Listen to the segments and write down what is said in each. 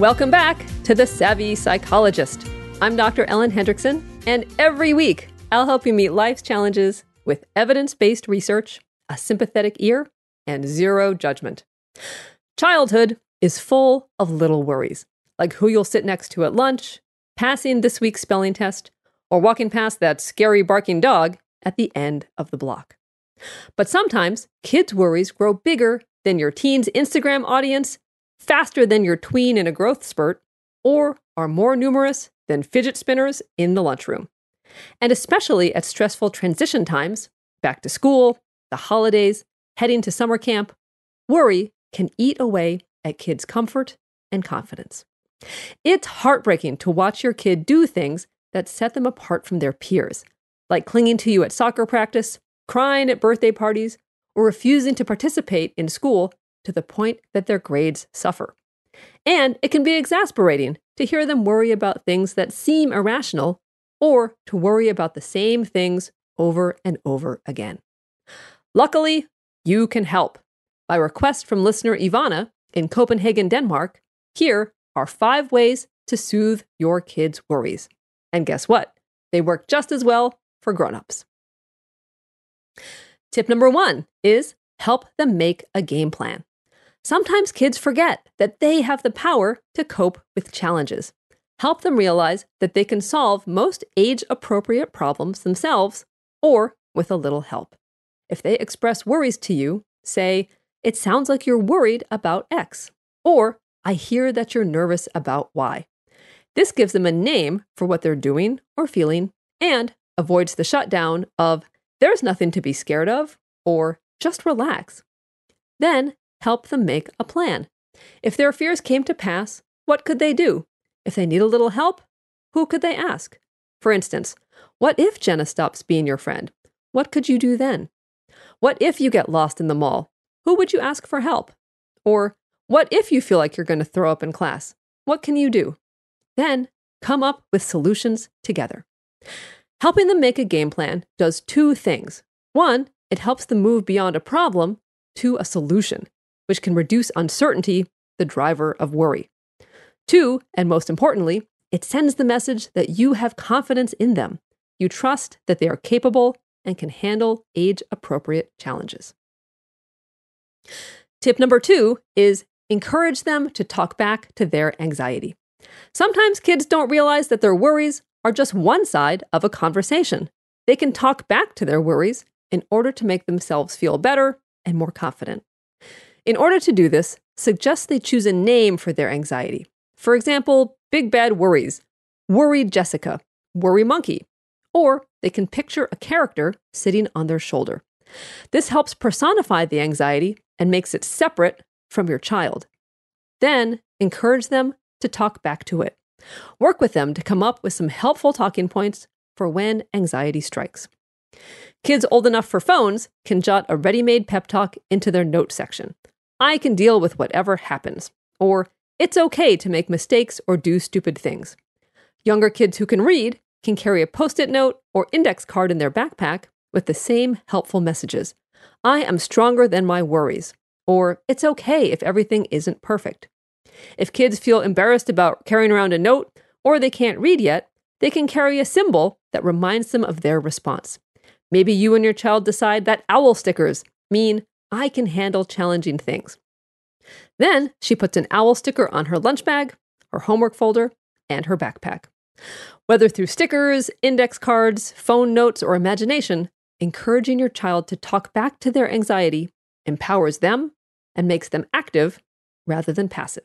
Welcome back to The Savvy Psychologist. I'm Dr. Ellen Hendriksen, and every week I'll help you meet life's challenges with evidence based research, a sympathetic ear, and zero judgment. Childhood is full of little worries, like who you'll sit next to at lunch, passing this week's spelling test, or walking past that scary barking dog at the end of the block. But sometimes kids' worries grow bigger than your teen's Instagram audience faster than your tween in a growth spurt, or are more numerous than fidget spinners in the lunchroom. And especially at stressful transition times, back to school, the holidays, heading to summer camp, worry can eat away at kids' comfort and confidence. It's heartbreaking to watch your kid do things that set them apart from their peers, like clinging to you at soccer practice, crying at birthday parties, or refusing to participate in school to the point that their grades suffer. And it can be exasperating to hear them worry about things that seem irrational or to worry about the same things over and over again. Luckily, you can help. By request from listener Ivana in Copenhagen, Denmark, here are five ways to soothe your kids' worries. And guess what? They work just as well for grown-ups. Tip number one is help them make a game plan. Sometimes kids forget that they have the power to cope with challenges. Help them realize that they can solve most age appropriate problems themselves or with a little help. If they express worries to you, say, It sounds like you're worried about X, or I hear that you're nervous about Y. This gives them a name for what they're doing or feeling and avoids the shutdown of, There's nothing to be scared of, or just relax. Then help them make a plan. If their fears came to pass, what could they do? If they need a little help, who could they ask? For instance, what if Jenna stops being your friend? What could you do then? What if you get lost in the mall? Who would you ask for help? Or what if you feel like you're going to throw up in class? What can you do? Then come up with solutions together. Helping them make a game plan does two things. One, it helps them move beyond a problem to a solution which can reduce uncertainty, the driver of worry. Two, and most importantly, it sends the message that you have confidence in them. You trust that they are capable and can handle age appropriate challenges. Tip number two is encourage them to talk back to their anxiety. Sometimes kids don't realize that their worries are just one side of a conversation. They can talk back to their worries in order to make themselves feel better and more confident. In order to do this, suggest they choose a name for their anxiety. For example, Big Bad Worries, Worried Jessica, Worry Monkey, or they can picture a character sitting on their shoulder. This helps personify the anxiety and makes it separate from your child. Then encourage them to talk back to it. Work with them to come up with some helpful talking points for when anxiety strikes. Kids old enough for phones can jot a ready made pep talk into their note section. I can deal with whatever happens. Or, it's okay to make mistakes or do stupid things. Younger kids who can read can carry a post it note or index card in their backpack with the same helpful messages. I am stronger than my worries. Or, it's okay if everything isn't perfect. If kids feel embarrassed about carrying around a note or they can't read yet, they can carry a symbol that reminds them of their response. Maybe you and your child decide that owl stickers mean I can handle challenging things. Then she puts an owl sticker on her lunch bag, her homework folder, and her backpack. Whether through stickers, index cards, phone notes, or imagination, encouraging your child to talk back to their anxiety empowers them and makes them active rather than passive.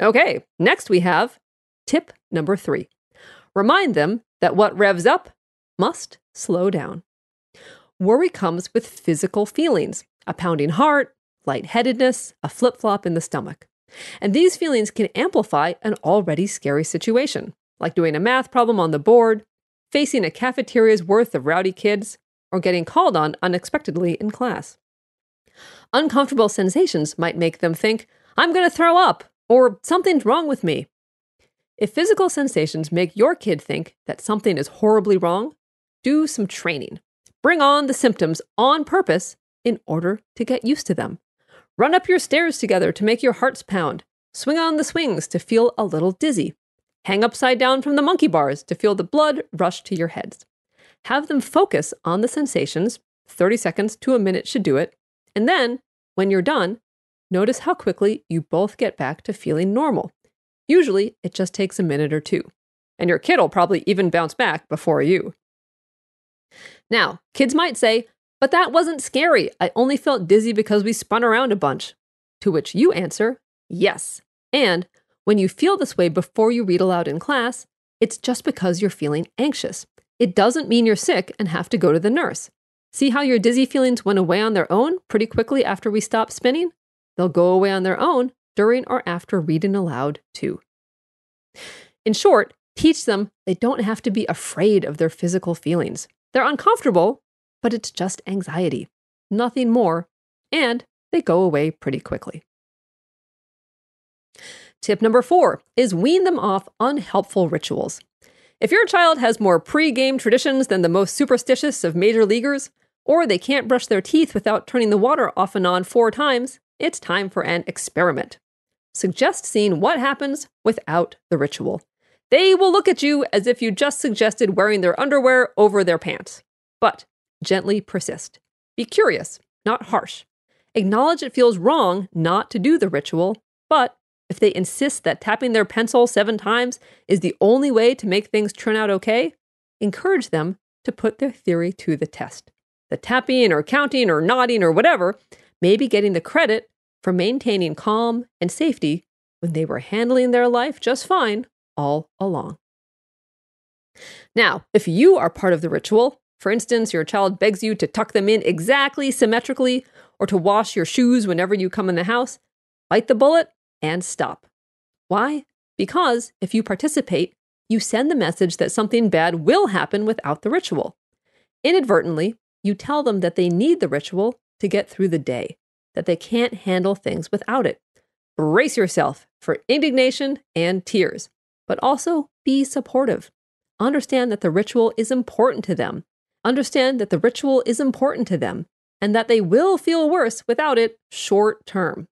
Okay, next we have tip number three remind them that what revs up must slow down. Worry comes with physical feelings a pounding heart, lightheadedness, a flip flop in the stomach. And these feelings can amplify an already scary situation, like doing a math problem on the board, facing a cafeteria's worth of rowdy kids, or getting called on unexpectedly in class. Uncomfortable sensations might make them think, I'm going to throw up, or something's wrong with me. If physical sensations make your kid think that something is horribly wrong, do some training. Bring on the symptoms on purpose in order to get used to them. Run up your stairs together to make your hearts pound. Swing on the swings to feel a little dizzy. Hang upside down from the monkey bars to feel the blood rush to your heads. Have them focus on the sensations, 30 seconds to a minute should do it, and then, when you're done, notice how quickly you both get back to feeling normal. Usually, it just takes a minute or two, and your kid will probably even bounce back before you. Now, kids might say, but that wasn't scary. I only felt dizzy because we spun around a bunch. To which you answer, yes. And when you feel this way before you read aloud in class, it's just because you're feeling anxious. It doesn't mean you're sick and have to go to the nurse. See how your dizzy feelings went away on their own pretty quickly after we stopped spinning? They'll go away on their own during or after reading aloud, too. In short, teach them they don't have to be afraid of their physical feelings. They're uncomfortable, but it's just anxiety, nothing more, and they go away pretty quickly. Tip number four is wean them off unhelpful rituals. If your child has more pre game traditions than the most superstitious of major leaguers, or they can't brush their teeth without turning the water off and on four times, it's time for an experiment. Suggest seeing what happens without the ritual. They will look at you as if you just suggested wearing their underwear over their pants. But gently persist. Be curious, not harsh. Acknowledge it feels wrong not to do the ritual, but if they insist that tapping their pencil seven times is the only way to make things turn out okay, encourage them to put their theory to the test. The tapping or counting or nodding or whatever may be getting the credit for maintaining calm and safety when they were handling their life just fine all along. Now, if you are part of the ritual, for instance, your child begs you to tuck them in exactly symmetrically or to wash your shoes whenever you come in the house, bite the bullet and stop. Why? Because if you participate, you send the message that something bad will happen without the ritual. Inadvertently, you tell them that they need the ritual to get through the day, that they can't handle things without it. Brace yourself for indignation and tears, but also be supportive. Understand that the ritual is important to them. Understand that the ritual is important to them and that they will feel worse without it short term.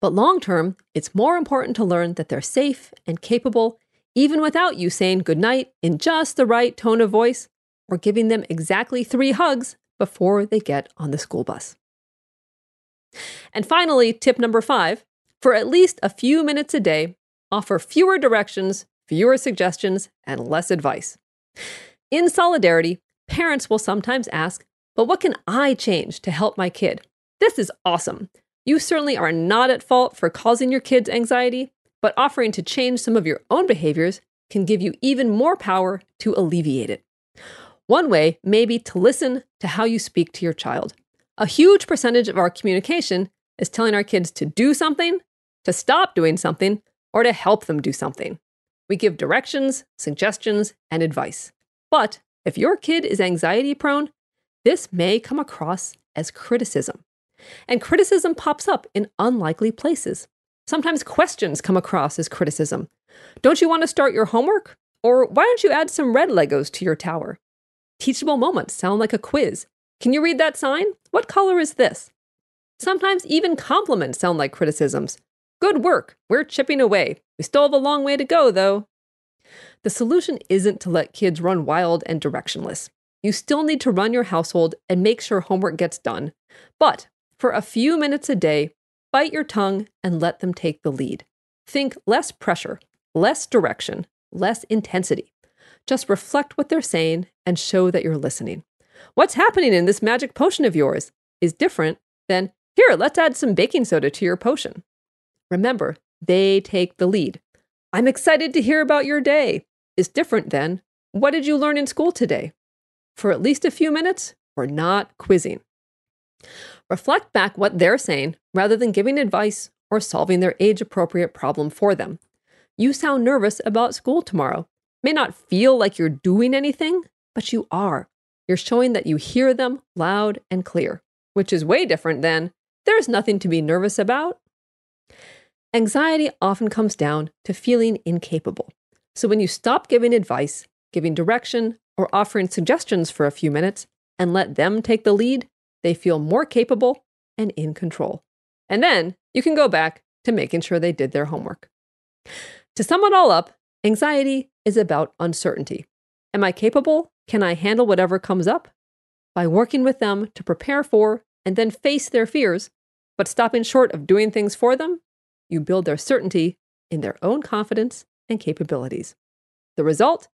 But long term, it's more important to learn that they're safe and capable, even without you saying goodnight in just the right tone of voice or giving them exactly three hugs before they get on the school bus. And finally, tip number five for at least a few minutes a day, offer fewer directions, fewer suggestions, and less advice. In solidarity, parents will sometimes ask, But what can I change to help my kid? This is awesome. You certainly are not at fault for causing your kids anxiety, but offering to change some of your own behaviors can give you even more power to alleviate it. One way may be to listen to how you speak to your child. A huge percentage of our communication is telling our kids to do something, to stop doing something, or to help them do something. We give directions, suggestions, and advice. But if your kid is anxiety prone, this may come across as criticism. And criticism pops up in unlikely places. Sometimes questions come across as criticism. Don't you want to start your homework? Or why don't you add some red Legos to your tower? Teachable moments sound like a quiz. Can you read that sign? What color is this? Sometimes even compliments sound like criticisms. Good work, we're chipping away. We still have a long way to go, though. The solution isn't to let kids run wild and directionless. You still need to run your household and make sure homework gets done. But for a few minutes a day, bite your tongue and let them take the lead. Think less pressure, less direction, less intensity. Just reflect what they're saying and show that you're listening. What's happening in this magic potion of yours is different than, here, let's add some baking soda to your potion. Remember, they take the lead. I'm excited to hear about your day is different than, what did you learn in school today? For at least a few minutes, we're not quizzing. Reflect back what they're saying rather than giving advice or solving their age appropriate problem for them. You sound nervous about school tomorrow. May not feel like you're doing anything, but you are. You're showing that you hear them loud and clear, which is way different than, there's nothing to be nervous about. Anxiety often comes down to feeling incapable. So when you stop giving advice, giving direction, or offering suggestions for a few minutes and let them take the lead, they feel more capable and in control. And then you can go back to making sure they did their homework. To sum it all up, anxiety is about uncertainty. Am I capable? Can I handle whatever comes up? By working with them to prepare for and then face their fears, but stopping short of doing things for them, you build their certainty in their own confidence and capabilities. The result?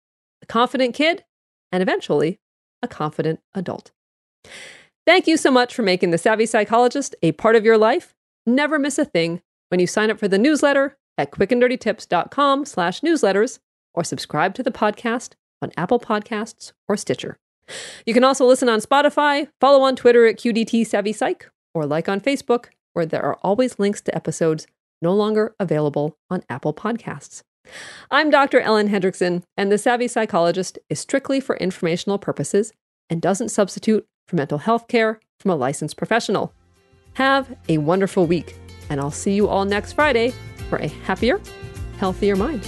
A confident kid, and eventually, a confident adult. Thank you so much for making The Savvy Psychologist a part of your life. Never miss a thing when you sign up for the newsletter at quickanddirtytips.com slash newsletters or subscribe to the podcast on Apple Podcasts or Stitcher. You can also listen on Spotify, follow on Twitter at QDT Savvy Psych, or like on Facebook, where there are always links to episodes no longer available on Apple Podcasts. I'm Dr. Ellen Hendriksen, and The Savvy Psychologist is strictly for informational purposes and doesn't substitute for mental health care from a licensed professional. Have a wonderful week, and I'll see you all next Friday for a happier, healthier mind.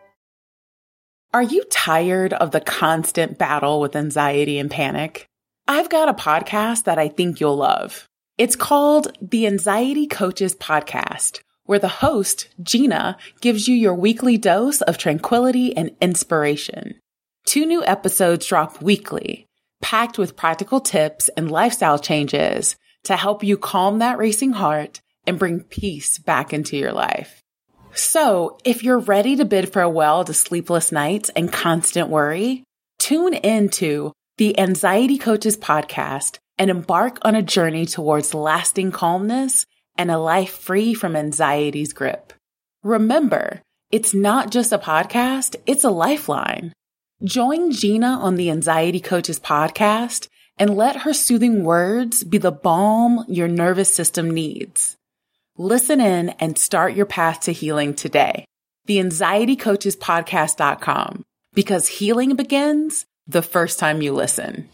Are you tired of the constant battle with anxiety and panic? I've got a podcast that I think you'll love. It's called the Anxiety Coaches Podcast, where the host, Gina, gives you your weekly dose of tranquility and inspiration. Two new episodes drop weekly, packed with practical tips and lifestyle changes to help you calm that racing heart and bring peace back into your life. So if you're ready to bid farewell to sleepless nights and constant worry, tune into the Anxiety Coaches podcast and embark on a journey towards lasting calmness and a life free from anxiety's grip. Remember, it's not just a podcast, it's a lifeline. Join Gina on the Anxiety Coaches podcast and let her soothing words be the balm your nervous system needs. Listen in and start your path to healing today. The Anxiety Coaches Podcast.com because healing begins the first time you listen.